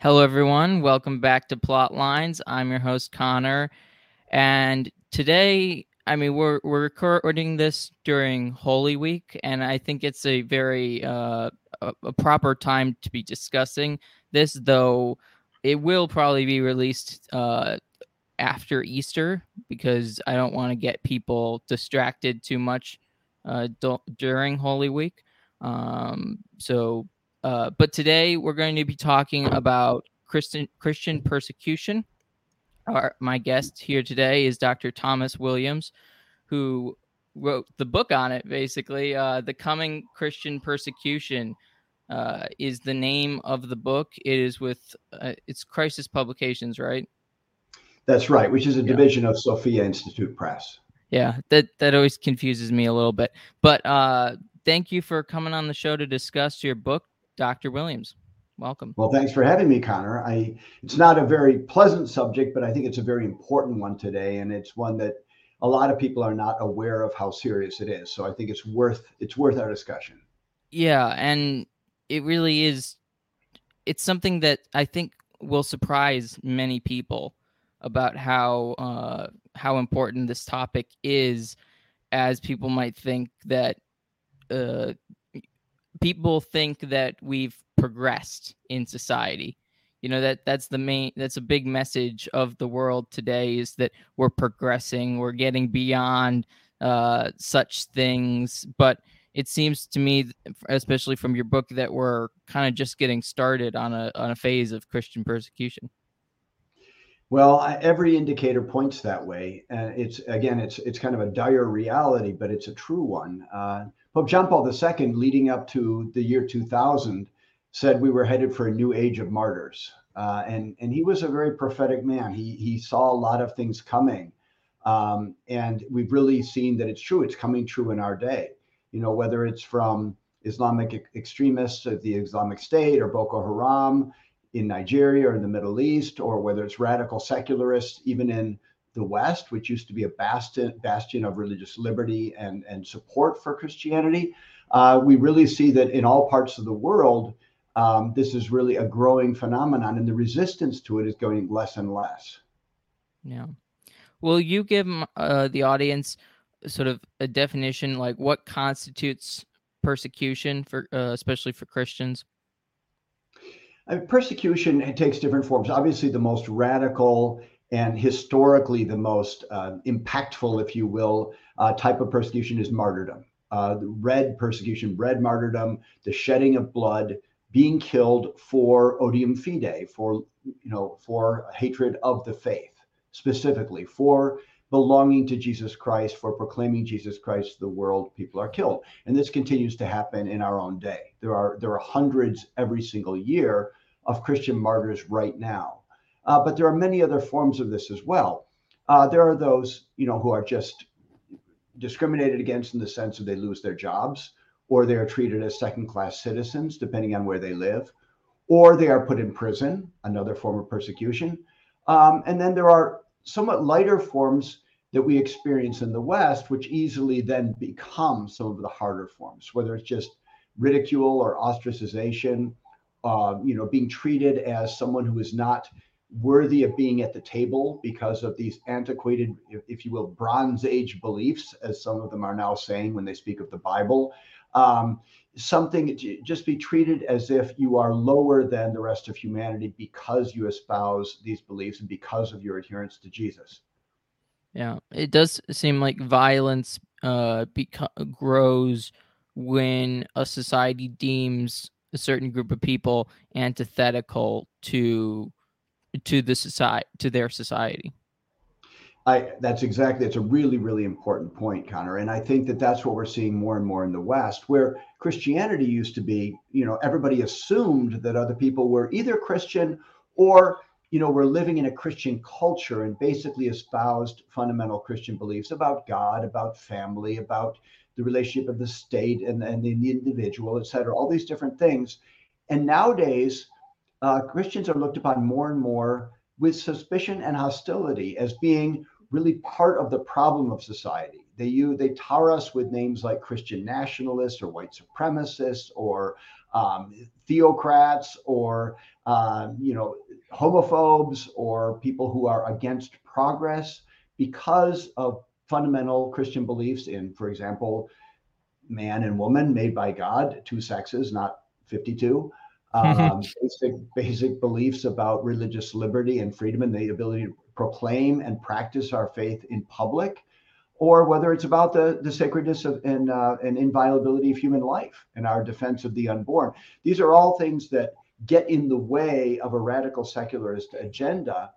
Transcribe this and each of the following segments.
Hello, everyone. Welcome back to Plotlines. I'm your host, Connor. And today, I mean, we're, we're recording this during Holy Week, and I think it's a very uh, a, a proper time to be discussing this, though it will probably be released uh, after Easter because I don't want to get people distracted too much uh, during Holy Week. Um, so uh, but today we're going to be talking about Christian Christian persecution. Our, my guest here today is Dr. Thomas Williams, who wrote the book on it. Basically, uh, the coming Christian persecution uh, is the name of the book. It is with uh, it's Crisis Publications, right? That's right, which is a division of Sophia Institute Press. Yeah, that that always confuses me a little bit. But uh, thank you for coming on the show to discuss your book, Dr. Williams. Welcome. Well, thanks for having me, Connor. I it's not a very pleasant subject, but I think it's a very important one today, and it's one that a lot of people are not aware of how serious it is. So I think it's worth it's worth our discussion. Yeah, and it really is. It's something that I think will surprise many people about how uh, how important this topic is, as people might think that uh, people think that we've progressed in society. You know that that's the main that's a big message of the world today is that we're progressing we're getting beyond uh, such things. But it seems to me especially from your book that we're kind of just getting started on a on a phase of christian persecution well every indicator points that way and it's again it's it's kind of a dire reality but it's a true one uh, Pope John Paul II, leading up to the year 2000, said we were headed for a new age of martyrs. Uh, and, and he was a very prophetic man. He, he saw a lot of things coming. Um, and we've really seen that it's true. It's coming true in our day. You know, whether it's from Islamic extremists of the Islamic State or Boko Haram in Nigeria or in the Middle East, or whether it's radical secularists, even in the West, which used to be a bastion, bastion of religious liberty and, and support for Christianity, uh, we really see that in all parts of the world, um, this is really a growing phenomenon, and the resistance to it is going less and less. Yeah. Will you give uh, the audience sort of a definition, like what constitutes persecution for, uh, especially for Christians? Uh, persecution it takes different forms. Obviously, the most radical and historically, the most uh, impactful, if you will, uh, type of persecution is martyrdom. Uh, red persecution, red martyrdom, the shedding of blood, being killed for odium fidei, for you know, for hatred of the faith, specifically for belonging to Jesus Christ, for proclaiming Jesus Christ to the world, people are killed. And this continues to happen in our own day. There are there are hundreds every single year of Christian martyrs right now. Uh, but there are many other forms of this as well. Uh, there are those, you know, who are just discriminated against in the sense that they lose their jobs, or they are treated as second-class citizens, depending on where they live, or they are put in prison, another form of persecution. Um, and then there are somewhat lighter forms that we experience in the West, which easily then become some of the harder forms, whether it's just ridicule or ostracization, uh, you know, being treated as someone who is not worthy of being at the table because of these antiquated, if you will, Bronze Age beliefs, as some of them are now saying when they speak of the Bible. Um, something just be treated as if you are lower than the rest of humanity because you espouse these beliefs and because of your adherence to Jesus. Yeah, it does seem like violence uh, grows when a society deems a certain group of people antithetical to to the society to their society. I, that's exactly it's a really really important point connor and i think that that's what we're seeing more and more in the west where christianity used to be you know everybody assumed that other people were either christian or you know we're living in a christian culture and basically espoused fundamental christian beliefs about god about family about the relationship of the state and, and the individual et cetera all these different things and nowadays uh, Christians are looked upon more and more with suspicion and hostility as being really part of the problem of society. They use, they tar us with names like Christian nationalists or white supremacists or um, theocrats or uh, you know homophobes or people who are against progress because of fundamental Christian beliefs in, for example, man and woman made by God, two sexes, not 52. Um, basic, basic beliefs about religious liberty and freedom and the ability to proclaim and practice our faith in public, or whether it's about the, the sacredness of, and, uh, and inviolability of human life and our defense of the unborn. These are all things that get in the way of a radical secularist agenda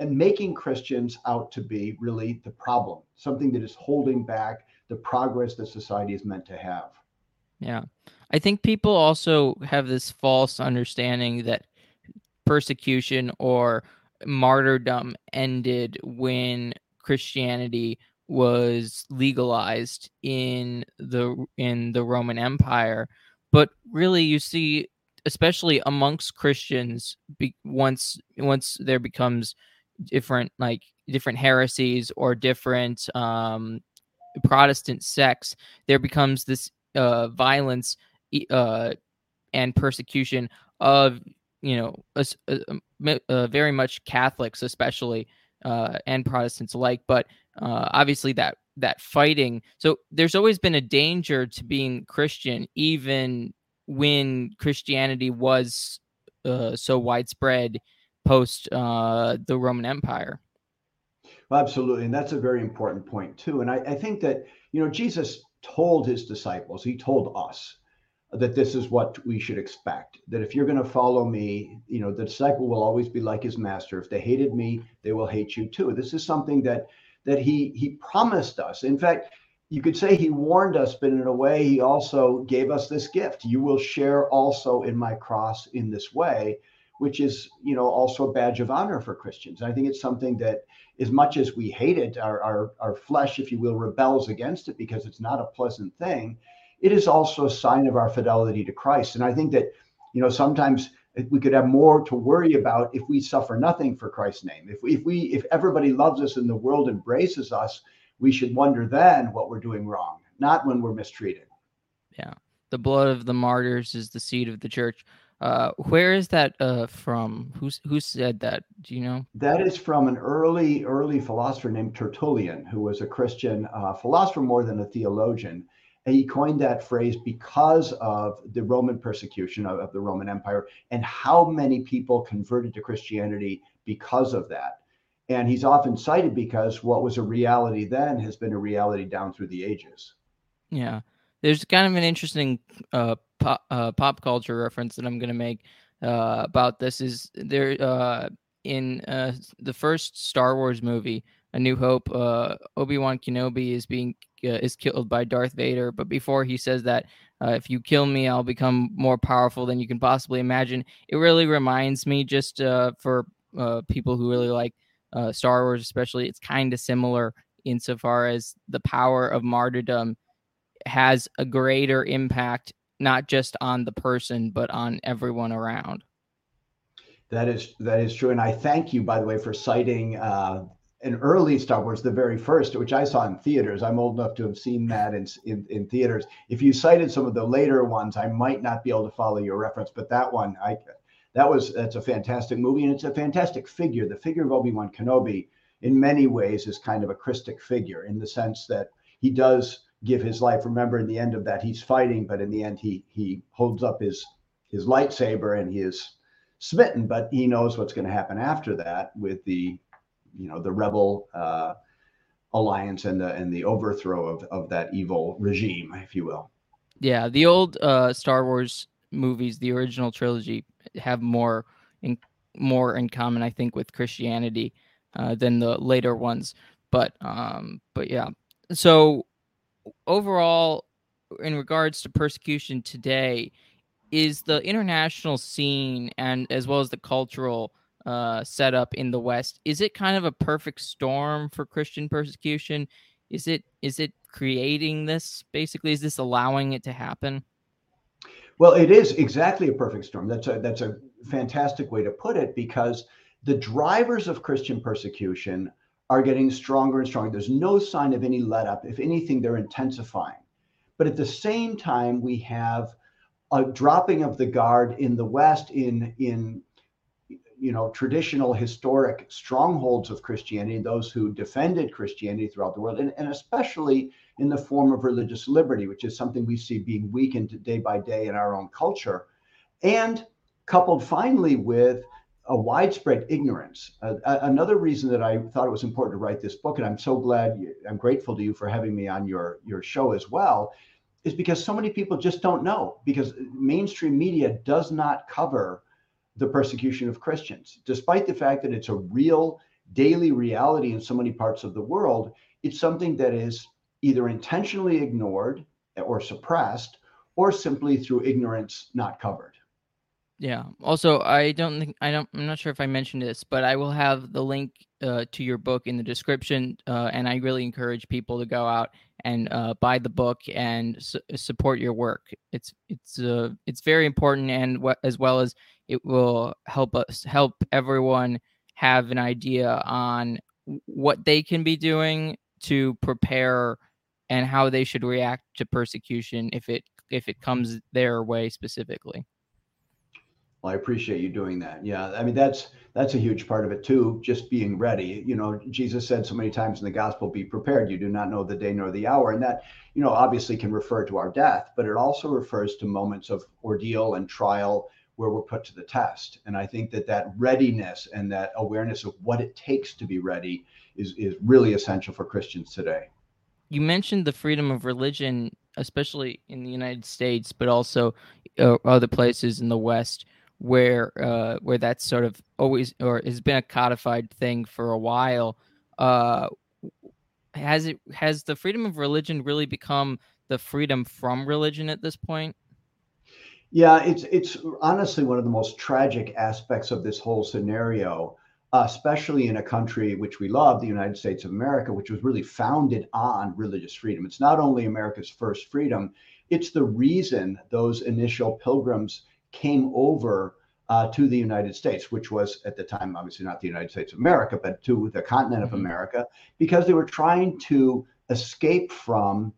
and making Christians out to be really the problem, something that is holding back the progress that society is meant to have. Yeah. I think people also have this false understanding that persecution or martyrdom ended when Christianity was legalized in the in the Roman Empire but really you see especially amongst Christians be, once once there becomes different like different heresies or different um, Protestant sects, there becomes this uh, violence uh, and persecution of you know uh, uh, very much Catholics, especially uh, and Protestants alike. But uh, obviously that that fighting. So there's always been a danger to being Christian, even when Christianity was uh, so widespread post uh, the Roman Empire. Well, absolutely. And that's a very important point, too. And I, I think that, you know, Jesus told his disciples, he told us that this is what we should expect that if you're going to follow me you know the disciple will always be like his master if they hated me they will hate you too this is something that that he he promised us in fact you could say he warned us but in a way he also gave us this gift you will share also in my cross in this way which is you know also a badge of honor for Christians. I think it's something that as much as we hate it, our, our, our flesh, if you will, rebels against it because it's not a pleasant thing. It is also a sign of our fidelity to Christ. And I think that, you know, sometimes we could have more to worry about if we suffer nothing for Christ's name. If we, if we, if everybody loves us and the world embraces us, we should wonder then what we're doing wrong, not when we're mistreated. Yeah. The blood of the martyrs is the seed of the church. Uh, where is that uh, from? Who's who said that? Do you know? That is from an early early philosopher named Tertullian, who was a Christian uh, philosopher more than a theologian. And he coined that phrase because of the Roman persecution of, of the Roman Empire and how many people converted to Christianity because of that. And he's often cited because what was a reality then has been a reality down through the ages. Yeah there's kind of an interesting uh, pop, uh, pop culture reference that I'm going to make uh, about this. Is there uh, in uh, the first Star Wars movie, A New Hope, uh, Obi Wan Kenobi is being is killed by Darth Vader, but before he says that, if you kill me, I'll become more powerful than you can possibly imagine. It really reminds me, just for people who really like Star Wars, especially, it's kind of similar insofar as the power of martyrdom has a greater impact not just on the person but on everyone around. That is that is true. And i thank you by the way for citing uh, an early star wars the very first which i saw in theaters. I'm old enough to have seen that in, in, in theaters. If you cited some of the later ones i might not be able to follow your reference but that one i that was that's a fantastic movie and it's a fantastic figure. The figure of obi-wan kenobi in many ways is kind of a christic figure in the sense that he does give his life. Remember, in the end of that, he's fighting, but in the end, he he holds up his his lightsaber and he is smitten. But he knows what's going to happen after that with the you know the rebel uh, alliance and the and the overthrow of of that evil regime, if you will. Yeah, the old uh, Star Wars movies, the original trilogy, have more in more in common, I think, with Christianity uh, than the later ones. But um, but yeah, so overall, in regards to persecution today, is the international scene and as well as the cultural uh, setup in the West, is it kind of a perfect storm for Christian persecution? Is it is it creating this basically? Is this allowing it to happen? Well, it is exactly a perfect storm. That's a that's a fantastic way to put it because the drivers of Christian persecution are getting stronger and stronger. There's no sign of any let up. If anything, they're intensifying. But at the same time, we have a dropping of the guard in the West in in you know traditional historic strongholds of Christianity, those who defended Christianity throughout the world, and, and especially in the form of religious liberty, which is something we see being weakened day by day in our own culture, and coupled finally with a widespread ignorance. Uh, another reason that I thought it was important to write this book, and I'm so glad, you, I'm grateful to you for having me on your your show as well, is because so many people just don't know because mainstream media does not cover the persecution of Christians, despite the fact that it's a real daily reality in so many parts of the world. It's something that is either intentionally ignored or suppressed, or simply through ignorance not covered. Yeah. Also, I don't think I don't. I'm not sure if I mentioned this, but I will have the link uh, to your book in the description, uh, and I really encourage people to go out and uh, buy the book and su- support your work. It's it's uh, it's very important, and w- as well as it will help us help everyone have an idea on what they can be doing to prepare and how they should react to persecution if it if it comes their way specifically. Well, I appreciate you doing that. Yeah, I mean that's that's a huge part of it too. Just being ready. You know, Jesus said so many times in the gospel, "Be prepared. You do not know the day nor the hour," and that you know obviously can refer to our death, but it also refers to moments of ordeal and trial where we're put to the test. And I think that that readiness and that awareness of what it takes to be ready is is really essential for Christians today. You mentioned the freedom of religion, especially in the United States, but also uh, other places in the West where uh, where that's sort of always or has been a codified thing for a while. Uh, has it has the freedom of religion really become the freedom from religion at this point? Yeah, it's it's honestly one of the most tragic aspects of this whole scenario, especially in a country which we love, the United States of America, which was really founded on religious freedom. It's not only America's first freedom, it's the reason those initial pilgrims came over uh, to the United States, which was at the time obviously not the United States of America, but to the continent of mm-hmm. America, because they were trying to escape from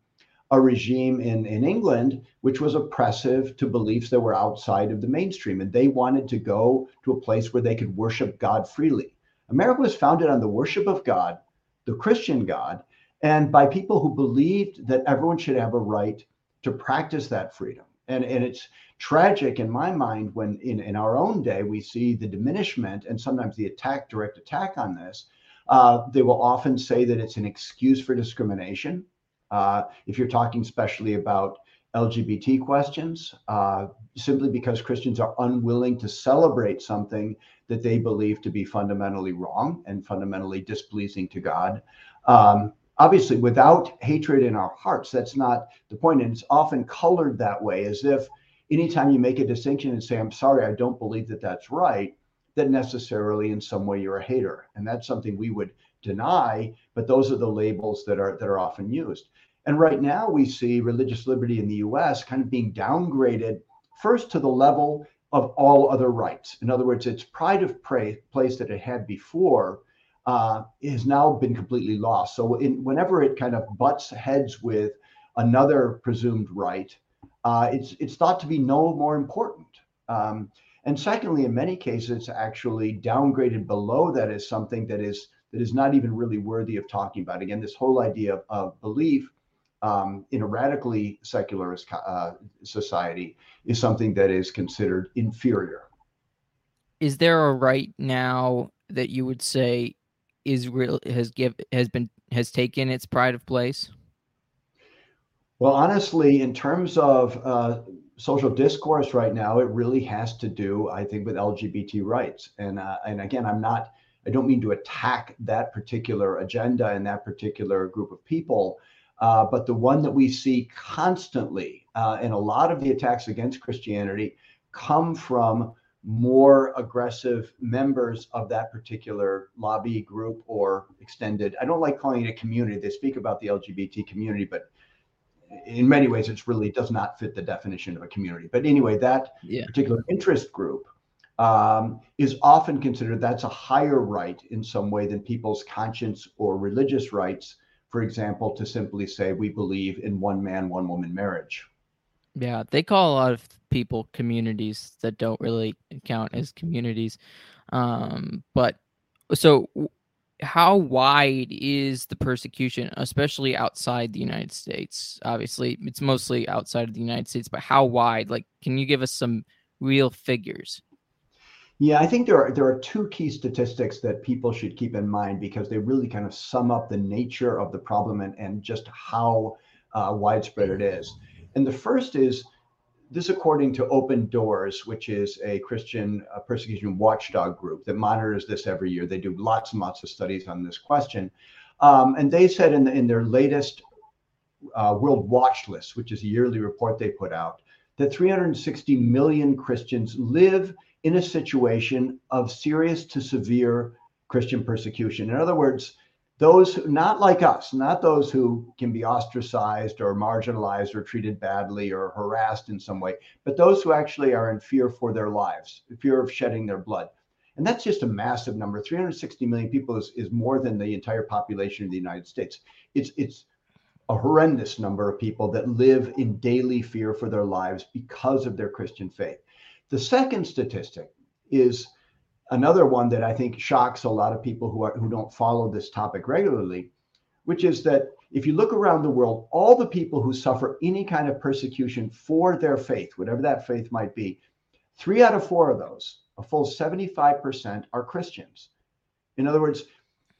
a regime in, in England which was oppressive to beliefs that were outside of the mainstream. And they wanted to go to a place where they could worship God freely. America was founded on the worship of God, the Christian God, and by people who believed that everyone should have a right to practice that freedom. And, and it's tragic in my mind when in, in our own day we see the diminishment and sometimes the attack, direct attack on this. Uh, they will often say that it's an excuse for discrimination. Uh, if you're talking especially about LGBT questions, uh, simply because Christians are unwilling to celebrate something that they believe to be fundamentally wrong and fundamentally displeasing to God. Um, obviously without hatred in our hearts that's not the point and it's often colored that way as if anytime you make a distinction and say i'm sorry i don't believe that that's right that necessarily in some way you're a hater and that's something we would deny but those are the labels that are that are often used. And right now we see religious liberty in the us kind of being downgraded first to the level of all other rights. In other words it's pride of place that it had before uh, has now been completely lost. So in, whenever it kind of butts heads with another presumed right, uh, it's it's thought to be no more important. Um, and secondly, in many cases, it's actually downgraded below that as something that is that is not even really worthy of talking about. Again, this whole idea of, of belief um, in a radically secularist uh, society is something that is considered inferior. Is there a right now that you would say Israel has give has been has taken its pride of place? Well, honestly, in terms of uh, social discourse right now, it really has to do, I think, with LGBT rights. And uh, and again, I'm not, I don't mean to attack that particular agenda and that particular group of people, uh, but the one that we see constantly, uh, and a lot of the attacks against Christianity come from more aggressive members of that particular lobby group or extended. I don't like calling it a community. They speak about the LGBT community, but in many ways, it really does not fit the definition of a community. But anyway, that yeah. particular interest group um, is often considered that's a higher right in some way than people's conscience or religious rights. For example, to simply say we believe in one man, one woman marriage. Yeah, they call a lot of people communities that don't really count as communities. Um, but so how wide is the persecution, especially outside the United States? Obviously, it's mostly outside of the United States, but how wide? Like, can you give us some real figures? Yeah, I think there are there are two key statistics that people should keep in mind because they really kind of sum up the nature of the problem and, and just how uh, widespread it is. And the first is this according to Open Doors, which is a Christian persecution watchdog group that monitors this every year. They do lots and lots of studies on this question. Um, and they said in, the, in their latest uh, World Watch List, which is a yearly report they put out, that 360 million Christians live in a situation of serious to severe Christian persecution. In other words, those who, not like us, not those who can be ostracized or marginalized or treated badly or harassed in some way, but those who actually are in fear for their lives, fear of shedding their blood. And that's just a massive number. 360 million people is, is more than the entire population of the United States. It's it's a horrendous number of people that live in daily fear for their lives because of their Christian faith. The second statistic is another one that I think shocks a lot of people who are who don't follow this topic regularly, which is that if you look around the world, all the people who suffer any kind of persecution for their faith, whatever that faith might be, three out of four of those, a full 75%, are Christians. In other words,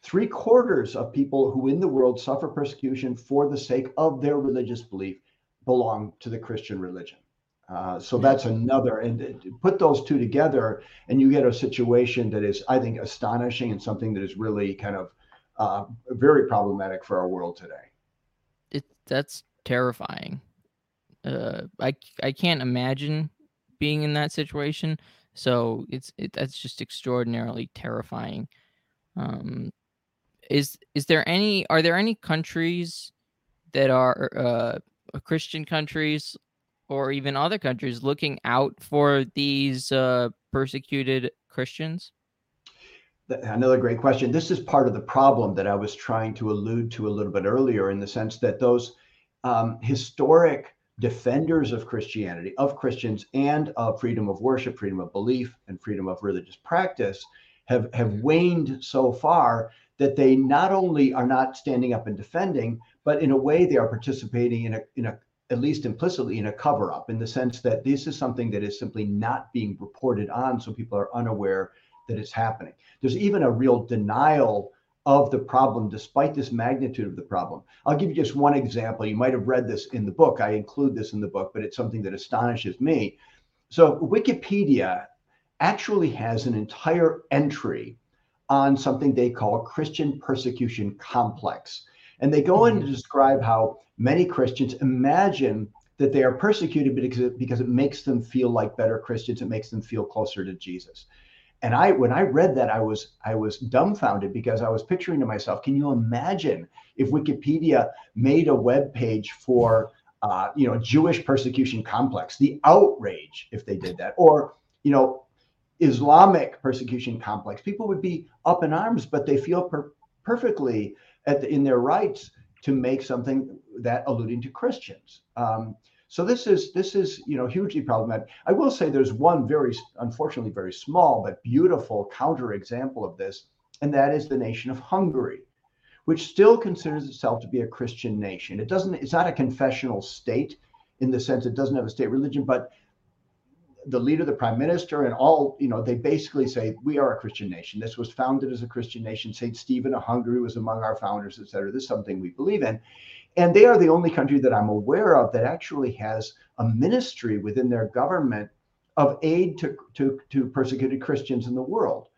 three quarters of people who in the world suffer persecution for the sake of their religious belief belong to the Christian religion. Uh, so that's another, and put those two together, and you get a situation that is, I think, astonishing and something that is really kind of uh, very problematic for our world today. It that's terrifying. Uh, I I can't imagine being in that situation. So it's it, that's just extraordinarily terrifying. Um, is is there any are there any countries that are uh, Christian countries or even other countries looking out for these uh, persecuted Christians? Another great question. This is part of the problem that I was trying to allude to a little bit earlier, in the sense that those um, historic defenders of Christianity, of Christians, and of freedom of worship, freedom of belief, and freedom of religious practice have, have waned so far that they not only are not standing up and defending, but in a way they are participating in a, in a at least implicitly in a cover up in the sense that this is something that is simply not being reported on so people are unaware that it's happening. There's even a real denial of the problem despite this magnitude of the problem. I'll give you just one example. You might have read this in the book. I include this in the book but it's something that astonishes me. So wikipedia actually has an entire entry on something they call christian persecution complex and they go in to mm-hmm. describe how many Christians imagine that they are persecuted because it, because it makes them feel like better Christians. It makes them feel closer to Jesus. And I, when I read that, I was I was dumbfounded because I was picturing to myself, can you imagine if Wikipedia made a web page for uh, you know Jewish persecution complex, the outrage if they did that, or you know Islamic persecution complex, people would be up in arms, but they feel per- perfectly the, in their rights to make something that alluding to Christians. Um, so this is this is you know hugely problematic. I will say there's one very unfortunately very small but beautiful counter example of this, and that is the nation of Hungary, which still considers itself to be a Christian nation. It doesn't. It's not a confessional state in the sense it doesn't have a state religion, but the leader, the prime minister, and all, you know, they basically say, we are a Christian nation. This was founded as a Christian nation. St. Stephen of Hungary was among our founders, et cetera. This is something we believe in. And they are the only country that I'm aware of that actually has a ministry within their government of aid to, to, to persecuted Christians in the world.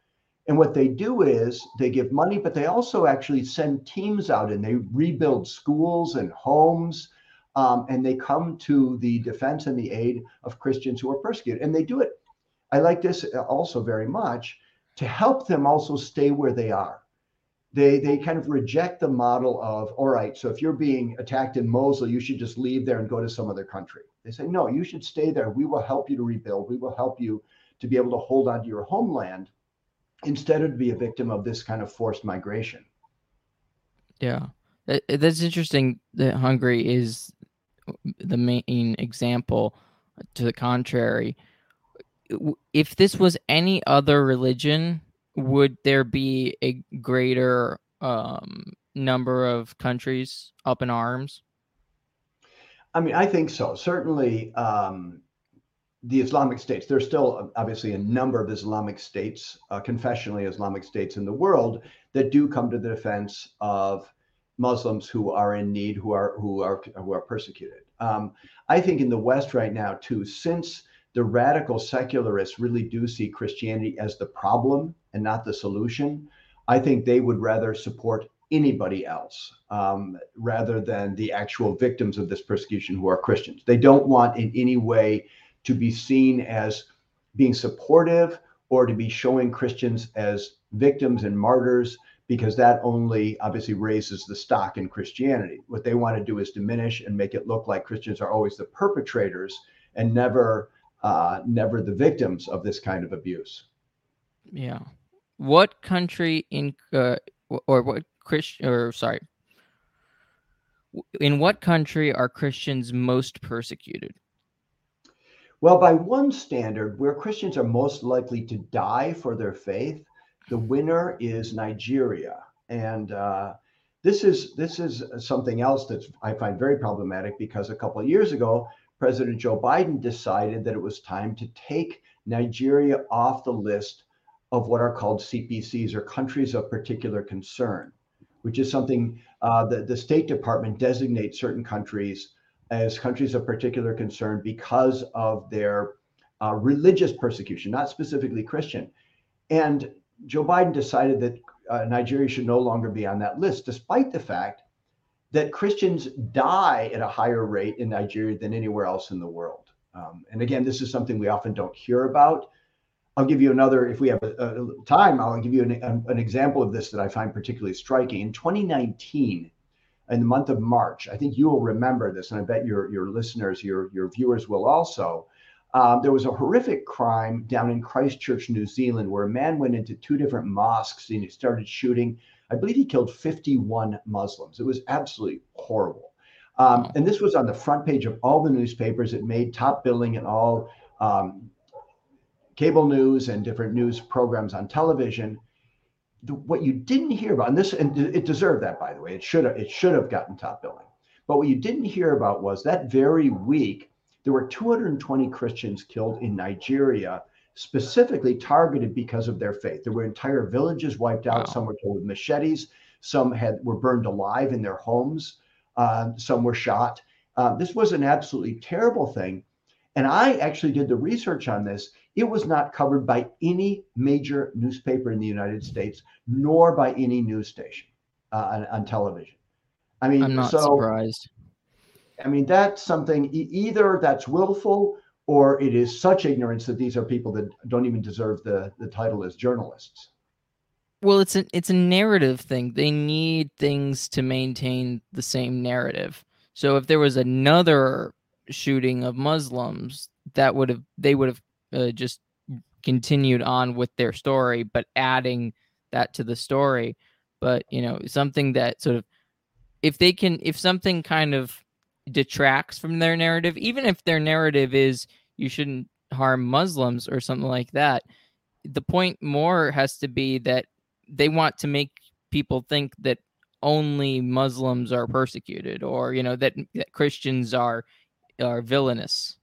And what they do is they give money, but they also actually send teams out and they rebuild schools and homes um, and they come to the defense and the aid of Christians who are persecuted. And they do it, I like this also very much, to help them also stay where they are. They, they kind of reject the model of, all right, so if you're being attacked in Mosul, you should just leave there and go to some other country. They say, no, you should stay there. We will help you to rebuild. We will help you to be able to hold on to your homeland instead of be a victim of this kind of forced migration. Yeah. That's interesting that Hungary is the main example. to the contrary. If this was any other religion, would there be a greater um, number of countries up in arms? I mean, I think so. Certainly, um, the Islamic states, there's still obviously a number of Islamic states, uh, confessionally Islamic states in the world that do come to the defense of Muslims who are in need, who are who are who are persecuted. Um, I think in the West right now too, since the radical secularists really do see Christianity as the problem and not the solution, I think they would rather support anybody else um, rather than the actual victims of this persecution who are Christians. They don't want in any way to be seen as being supportive or to be showing Christians as victims and martyrs because that only obviously raises the stock in Christianity. What they want to do is diminish and make it look like Christians are always the perpetrators and never uh, never the victims of this kind of abuse. Yeah. What country in uh, or what Christian or sorry, in what country are Christians most persecuted? Well, by one standard, where Christians are most likely to die for their faith, the winner is Nigeria, and uh, this is this is something else that I find very problematic because a couple of years ago, President Joe Biden decided that it was time to take Nigeria off the list of what are called CPCs or countries of particular concern, which is something uh, that the State Department designates certain countries as countries of particular concern because of their uh, religious persecution, not specifically Christian. And Joe Biden decided that uh, Nigeria should no longer be on that list, despite the fact that Christians die at a higher rate in Nigeria than anywhere else in the world. Um, and again, this is something we often don't hear about. I'll give you another, if we have a, a time, I'll give you an, an example of this that I find particularly striking. In 2019, in the month of March. I think you will remember this, and I bet your your listeners, your your viewers will also. Um, there was a horrific crime down in Christchurch, New Zealand, where a man went into two different mosques and he started shooting. I believe he killed 51 Muslims. It was absolutely horrible. Um, and this was on the front page of all the newspapers. It made top billing in all um, cable news and different news programs on television the, what you didn't hear about, and this, and it deserved that, by the way, it should have, it should have gotten top billing. But what you didn't hear about was that very week, there were 220 Christians killed in Nigeria, specifically targeted because of their faith. There were entire villages wiped out. Wow. Some were killed with machetes. Some had were burned alive in their homes. Uh, some were shot. Uh, this was an absolutely terrible thing. And I actually did the research on this. It was not covered by any major newspaper in the United States, nor by any news station uh, on, on, television. I mean, I'm not so, surprised. I mean, that's something either that's willful or it is such ignorance that these are people that don't even deserve the, the title as journalists. Well, it's a it's a narrative thing. They need things to maintain the same narrative. So if there was another shooting of Muslims, that would have they would have uh, just continued on with their story, but adding that to the story. But you know, something that sort of if they can, if something kind of detracts from their narrative, even if their narrative is you shouldn't harm Muslims or something like that, the point more has to be that they want to make people think that only Muslims are persecuted or you know that, that Christians are are villainous.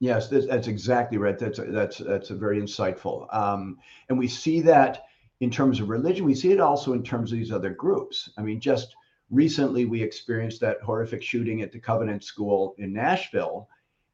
Yes, that's exactly right. That's that's that's a very insightful. Um, and we see that in terms of religion. We see it also in terms of these other groups. I mean, just recently we experienced that horrific shooting at the Covenant School in Nashville,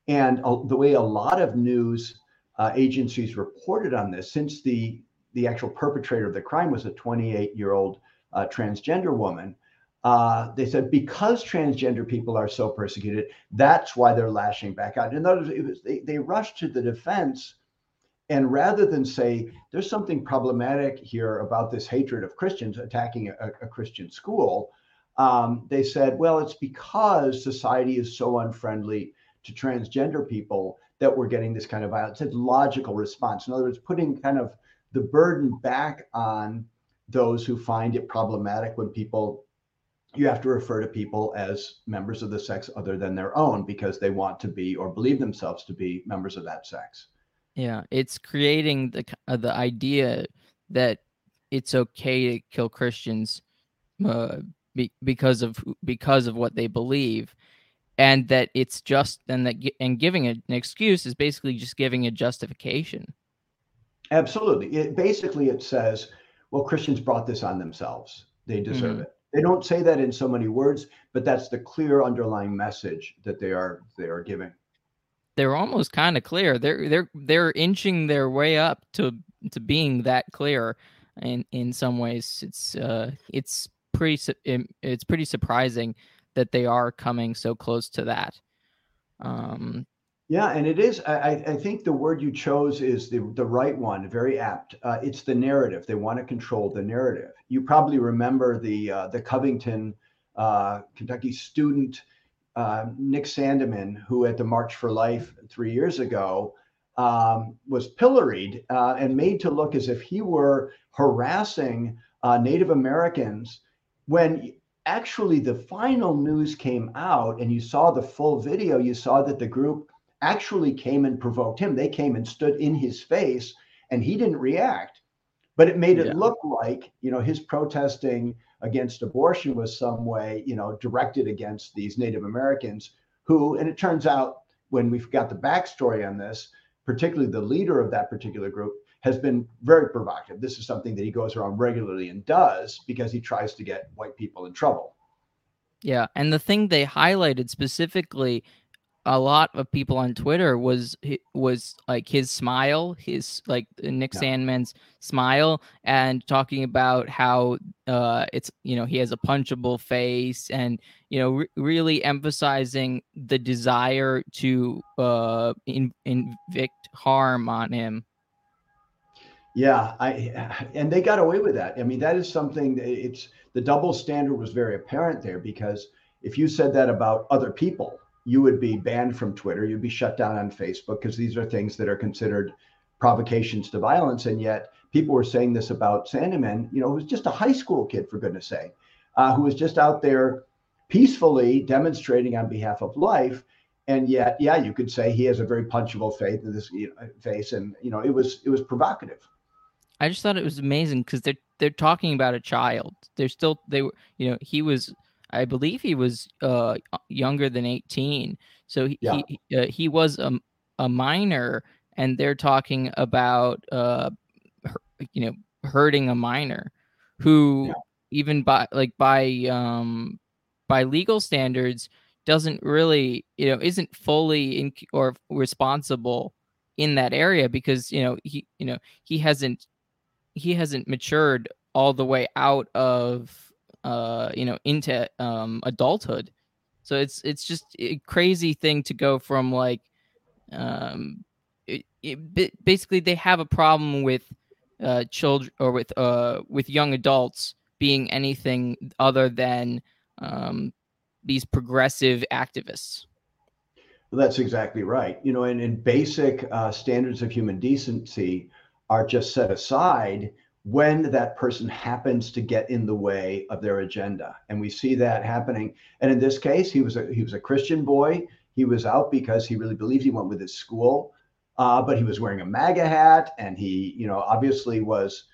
and the way a lot of news uh, agencies reported on this, since the the actual perpetrator of the crime was a 28 year old uh, transgender woman, uh, they said because transgender people are so persecuted, that's why they're lashing back out. In other words, they, they rushed to the defense. And rather than say there's something problematic here about this hatred of Christians attacking a, a Christian school, um, they said, well, it's because society is so unfriendly to transgender people that we're getting this kind of violence. It's a logical response. In other words, putting kind of the burden back on those who find it problematic when people you have to refer to people as members of the sex other than their own because they want to be or believe themselves to be members of that sex. Yeah, it's creating the uh, the idea that it's okay to kill Christians uh, be, because of because of what they believe, and that it's just and that and giving an excuse is basically just giving a justification. Absolutely, it basically it says, well, Christians brought this on themselves; they deserve mm-hmm. it. They don't say that in so many words, but that's the clear underlying message that they are they are giving. They're almost kind of clear. They're they're they're inching their way up to to being that clear. In in some ways, it's uh it's pretty it's pretty surprising that they are coming so close to that. Um, yeah, and it is. I, I think the word you chose is the, the right one, very apt. Uh, it's the narrative. They want to control the narrative. You probably remember the uh, the Covington, uh, Kentucky student uh, Nick Sandmann, who at the March for Life three years ago um, was pilloried uh, and made to look as if he were harassing uh, Native Americans when actually the final news came out and you saw the full video, you saw that the group actually came and provoked him. They came and stood in his face and he didn't react. But it made it yeah. look like, you know, his protesting against abortion was some way, you know, directed against these Native Americans who, and it turns out when we've got the backstory on this, particularly the leader of that particular group, has been very provocative. This is something that he goes around regularly and does because he tries to get white people in trouble. Yeah, and the thing they highlighted specifically a lot of people on Twitter was was like his smile, his like Nick yeah. Sandmann's smile, and talking about how uh, it's you know he has a punchable face, and you know re- really emphasizing the desire to uh, in, inflict harm on him. Yeah, I and they got away with that. I mean, that is something. It's the double standard was very apparent there because if you said that about other people, you would be banned from Twitter. You'd be shut down on Facebook because these are things that are considered provocations to violence. And yet, people were saying this about Sandmann. You know, who was just a high school kid for goodness sake, uh, who was just out there peacefully demonstrating on behalf of life and yet yeah you could say he has a very punchable face this you know, face and you know it was it was provocative I just thought it was amazing because they're they're talking about a child. They're still they were you know he was I believe he was uh younger than eighteen, so he yeah. he, uh, he was a a minor, and they're talking about uh you know hurting a minor who yeah. even by like by um by legal standards doesn't really you know isn't fully in or responsible in that area because you know he you know he hasn't he hasn't matured all the way out of uh you know into um adulthood. So it's it's just a crazy thing to go from like um it, it, basically they have a problem with uh children or with uh with young adults being anything other than um these progressive activists. Well, that's exactly right. You know and in basic uh, standards of human decency are just set aside when that person happens to get in the way of their agenda. And we see that happening. And in this case he was a he was a christian boy. He was out because he really believed he went with his school. Uh, but he was wearing a maga hat and he you know obviously was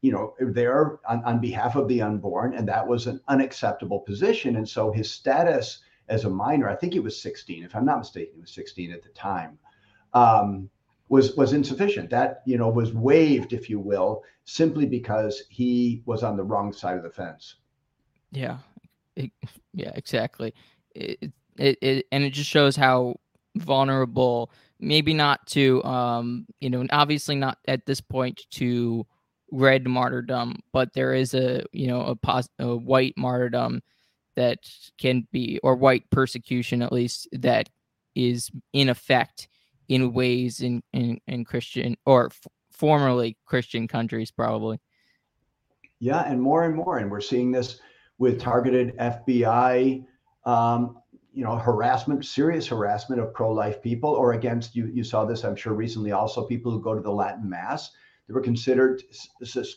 you know there on, on behalf of the unborn. And that was an unacceptable position. And so his status as a minor i think he was 16 if i'm not mistaken he was 16 at the time. Um, was was insufficient. That you know was waived, if you will, simply because he was on the wrong side of the fence. Yeah, it, yeah, exactly. It, it, it and it just shows how vulnerable. Maybe not to, um, you know, obviously not at this point to red martyrdom, but there is a, you know, a, pos- a white martyrdom that can be, or white persecution at least, that is in effect in ways in in, in Christian or f- formerly Christian countries, probably. Yeah, and more and more, and we're seeing this with targeted FBI, um, you know, harassment, serious harassment of pro-life people, or against you. You saw this, I'm sure, recently. Also, people who go to the Latin Mass, they were considered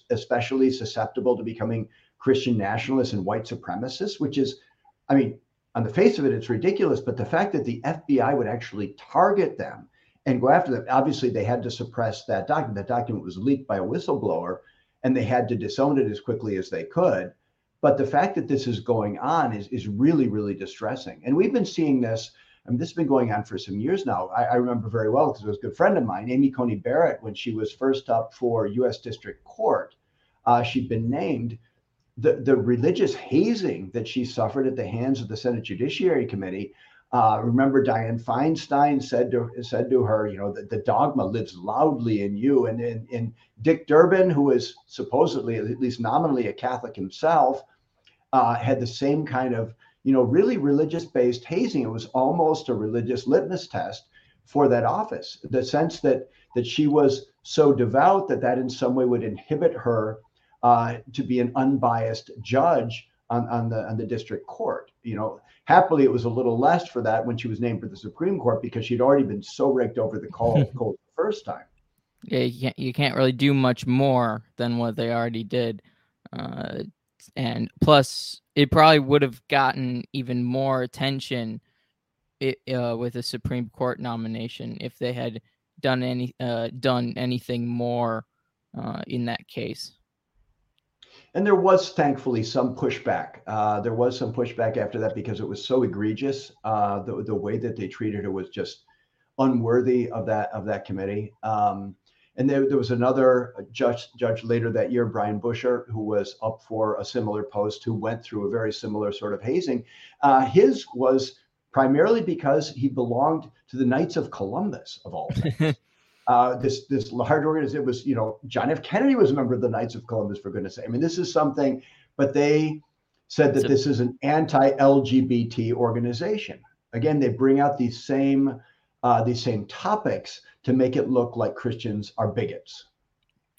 especially susceptible to becoming Christian nationalists and white supremacists, which is, I mean, on the face of it, it's ridiculous. But the fact that the FBI would actually target them and go after them, obviously, they had to suppress that document. That document was leaked by a whistleblower, and they had to disown it as quickly as they could. But the fact that this is going on is, is really, really distressing. And we've been seeing this. I mean, this has been going on for some years now. I, I remember very well because it was a good friend of mine, Amy Coney Barrett, when she was first up for U.S. District Court. Uh, she'd been named the, the religious hazing that she suffered at the hands of the Senate Judiciary Committee. Uh, remember, Dianne Feinstein said to said to her, you know, that the dogma lives loudly in you. And in, in Dick Durbin, who is supposedly, at least nominally, a Catholic himself, uh, had the same kind of, you know, really religious-based hazing. It was almost a religious litmus test for that office. The sense that that she was so devout that that in some way would inhibit her uh, to be an unbiased judge on, on the on the district court. You know, happily it was a little less for that when she was named for the Supreme Court because she'd already been so raked over the coal, coal the first time. Yeah, you can't, you can't really do much more than what they already did. Uh, and plus, it probably would have gotten even more attention it, uh, with a Supreme Court nomination if they had done any uh, done anything more uh, in that case and there was thankfully some pushback. Uh, there was some pushback after that because it was so egregious. Uh, the the way that they treated her was just unworthy of that of that committee. Um, and there, there was another judge judge later that year, Brian Buescher, who was up for a similar post, who went through a very similar sort of hazing. Uh, his was primarily because he belonged to the Knights of Columbus, of all things. uh, this this large organization. Was you know John F. Kennedy was a member of the Knights of Columbus for goodness sake. I mean this is something, but they said that so, this is an anti-LGBT organization. Again, they bring out these same uh, these same topics to make it look like Christians are bigots.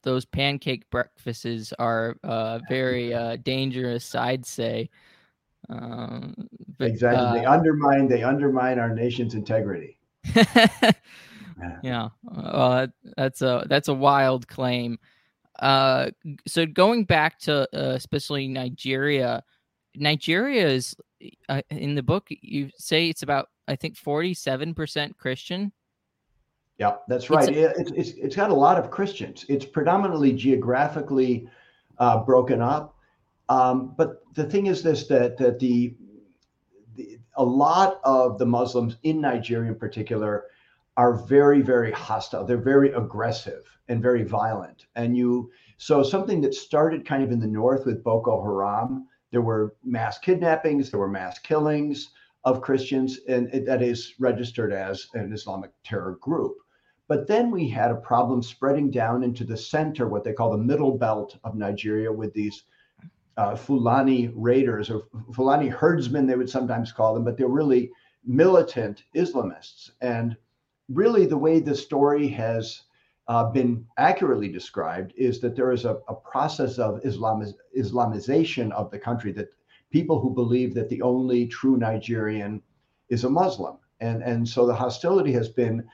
Those pancake breakfasts are uh, very uh, dangerous, I'd say. Um, but, exactly, they uh, undermine they undermine our nation's integrity. yeah, uh, that's a that's a wild claim. Uh, so going back to uh, especially Nigeria, Nigeria is uh, in the book. You say it's about I think forty seven percent Christian. Yeah, that's right. It's, it's, it's got a lot of Christians. It's predominantly geographically uh, broken up. Um, but the thing is this that that the, the a lot of the Muslims in Nigeria in particular are very very hostile. They're very aggressive and very violent. And you so something that started kind of in the north with boko haram there were mass kidnappings there were mass killings of christians and it, that is registered as an islamic terror group. But then we had a problem spreading down into the center what they call the middle belt of nigeria with these uh, fulani raiders or fulani herdsmen they would sometimes call them but they're really militant islamists. And really the way the story has uh, been accurately described is that there is a, a process of Islamiz- Islamization of the country, that people who believe that the only true Nigerian is a Muslim. And, and so the hostility has been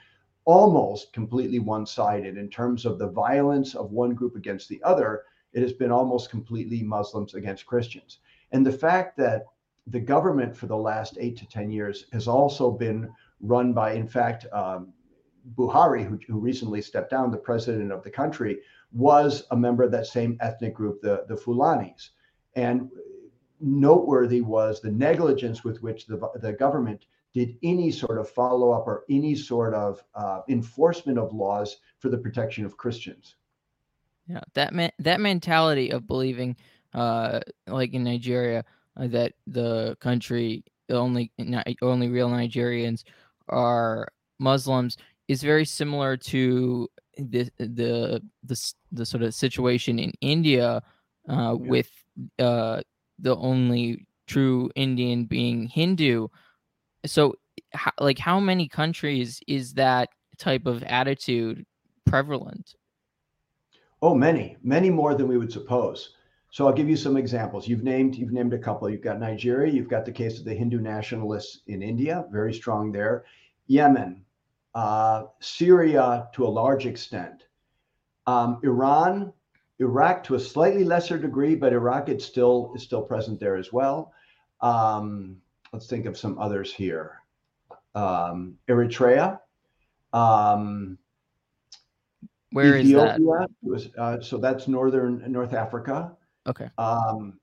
almost completely one sided in terms of the violence of one group against the other. It has been almost completely Muslims against Christians. And the fact that the government for the last eight to 10 years has also been run by, in fact, um, Buhari, who, who, recently stepped down, the president of the country, was a member of that same ethnic group, the, the Fulanis. And noteworthy was the negligence with which the, the government did any sort of follow up or any sort of uh, enforcement of laws for the protection of Christians. Yeah, that that mentality of believing, uh, like in Nigeria, uh, that the country only only real Nigerians are Muslims is very similar to the the the, the sort of situation in India uh, yeah. with uh, the only true Indian being Hindu. So, how, like, how many countries is that type of attitude prevalent? Oh, many, many more than we would suppose. So I'll give you some examples. You've named you've named a couple. You've got Nigeria. You've got the case of the Hindu nationalists in India, very strong there. Yemen, uh, Syria to a large extent, um, Iran, Iraq to a slightly lesser degree, but Iraq it's still is still present there as well. Um, let's think of some others here. Um, Eritrea. Um, Where Ethiopia, is that? Was, uh, so that's northern North Africa. Okay. Um,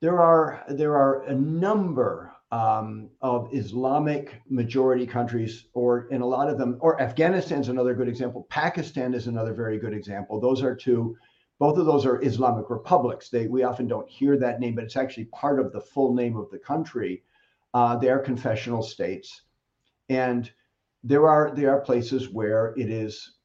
there are there are a number um, of Islamic majority countries, or in a lot of them, or Afghanistan is another good example. Pakistan is another very good example. Those are two. Both of those are Islamic republics. They we often don't hear that name, but it's actually part of the full name of the country. Uh, they are confessional states, and there are there are places where it is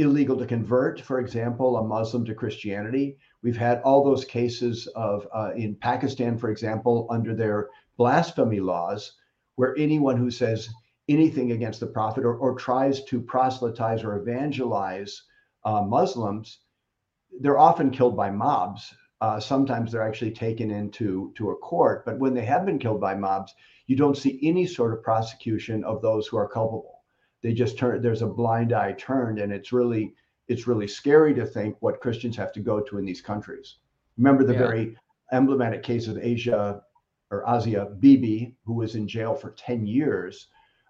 illegal to convert, for example, a Muslim to Christianity. We've had all those cases of uh, in Pakistan, for example, under their blasphemy laws, where anyone who says anything against the prophet or, or tries to proselytize or evangelize uh, Muslims, they're often killed by mobs. Uh, sometimes they're actually taken into to a court, but when they have been killed by mobs, you don't see any sort of prosecution of those who are culpable they just turn there's a blind eye turned and it's really it's really scary to think what christians have to go to in these countries. Remember the yeah. very emblematic case of asia or asia bibi who was in jail for 10 years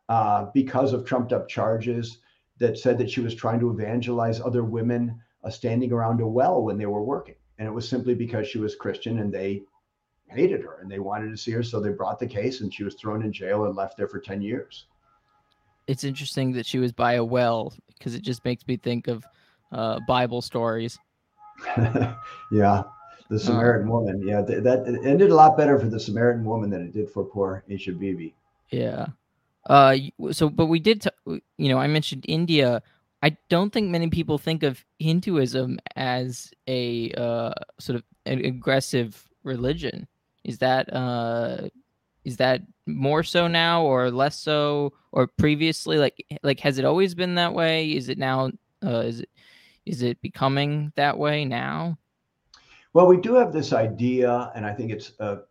uh, because of trumped up charges that said that she was trying to evangelize other women uh, standing around a well when they were working. And it was simply because she was christian and they hated her and they wanted to see her so they brought the case and she was thrown in jail and left there for 10 years it's interesting that she was by a well because it just makes me think of uh, Bible stories. yeah, the Samaritan um, woman. Yeah, th- that ended a lot better for the Samaritan woman than it did for poor Asia Bibi. Yeah. Uh, so, but we did, t- you know, I mentioned India. I don't think many people think of Hinduism as a uh, sort of an aggressive religion. Is that uh, is that more so now or less so or previously? Like like has it always been that way? Is it now uh, is it is it becoming that way now? Well we do have this idea and i think it's a,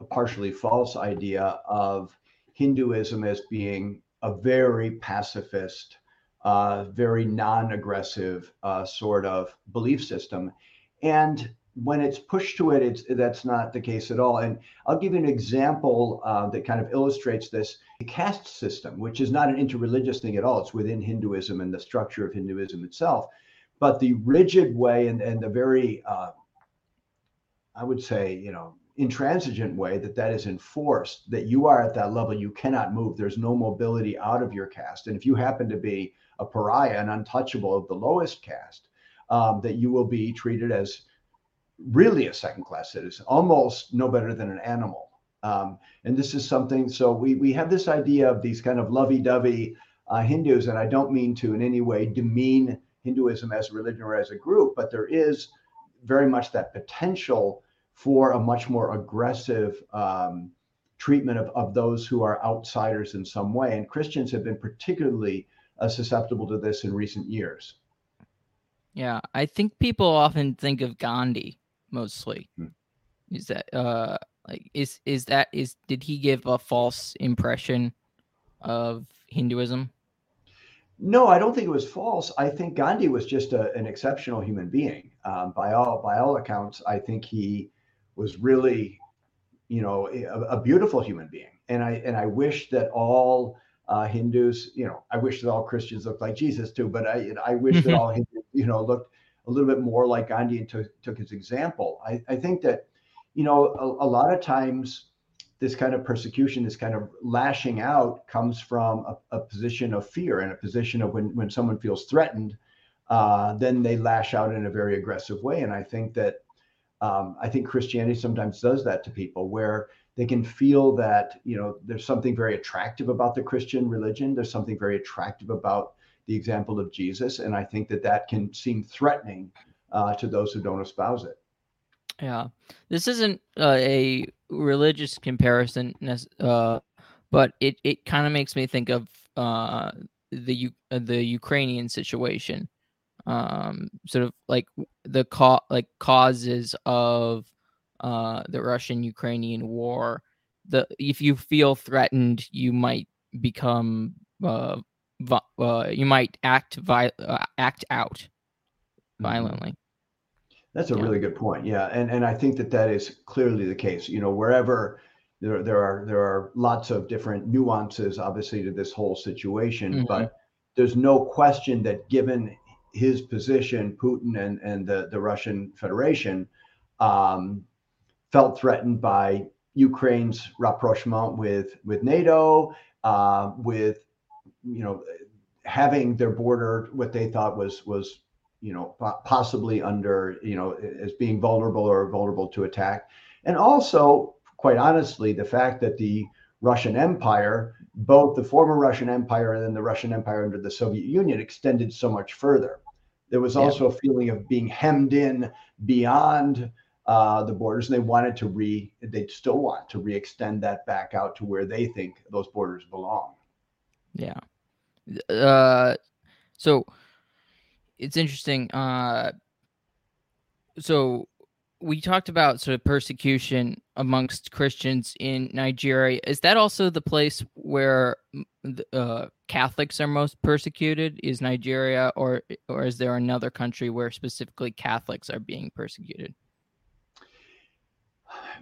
a partially false idea of hinduism as being a very pacifist uh, very non-aggressive uh, sort of belief system. And when it's pushed to it, it's that's not the case at all. And I'll give you an example uh, that kind of illustrates this: the caste system, which is not an interreligious thing at all. It's within Hinduism and the structure of Hinduism itself. But the rigid way and and the very, uh, I would say, you know, intransigent way that that is enforced, that you are at that level, you cannot move. There's no mobility out of your caste. And if you happen to be a pariah, an untouchable of the lowest caste, um, that you will be treated as really a second class citizen, almost no better than an animal. Um, and this is something, so we, we have this idea of these kind of lovey dovey uh, Hindus, and I don't mean to in any way demean Hinduism as a religion or as a group, but there is very much that potential for a much more aggressive um, treatment of, of those who are outsiders in some way. And Christians have been particularly uh, susceptible to this in recent years. Yeah, I think people often think of Gandhi mostly. Hmm. Is that uh like is is that is did he give a false impression of Hinduism? No, I don't think it was false. I think Gandhi was just a, an exceptional human being. Um, by all by all accounts, I think he was really, you know, a, a beautiful human being. And I and I wish that all uh, Hindus, you know, I wish that all Christians looked like Jesus too. But I I wish that all Hindus, you know, looked a little bit more like Gandhi and took, took his example. I, I think that, you know, a, a, lot of times this kind of persecution, this kind of lashing out comes from a, a position of fear and a position of when, when someone feels threatened, uh, then they lash out in a very aggressive way. And I think that, um, I think Christianity sometimes does that to people where they can feel that, you know, there's something very attractive about the Christian religion. There's something very attractive about the example of Jesus. And I think that that can seem threatening uh, to those who don't espouse it. Yeah, this isn't uh, a religious comparison, uh, but it, it kind of makes me think of uh, the uh, the Ukrainian situation, um, sort of like the co- like causes of uh, the Russian Ukrainian war. The if you feel threatened, you might become uh, uh, you might act vi- uh, act out. violently. That's a yeah. really good point. Yeah, and and I think that that is clearly the case. You know, wherever there there are there are lots of different nuances, obviously, to this whole situation, mm-hmm. but there's no question that given his position, Putin and and the the Russian Federation um, felt threatened by Ukraine's rapprochement with with NATO, uh, with you know having their border what they thought was was you know possibly under you know as being vulnerable or vulnerable to attack, and also quite honestly the fact that the Russian Empire, both the former Russian Empire and then the Russian Empire under the Soviet Union, extended so much further. There was also yeah. a feeling of being hemmed in beyond uh, the borders, and they wanted to re, they still want to re-extend that back out to where they think those borders belong. Yeah. Uh, so it's interesting. Uh, so we talked about sort of persecution amongst Christians in Nigeria. Is that also the place where uh, Catholics are most persecuted? Is Nigeria, or or is there another country where specifically Catholics are being persecuted?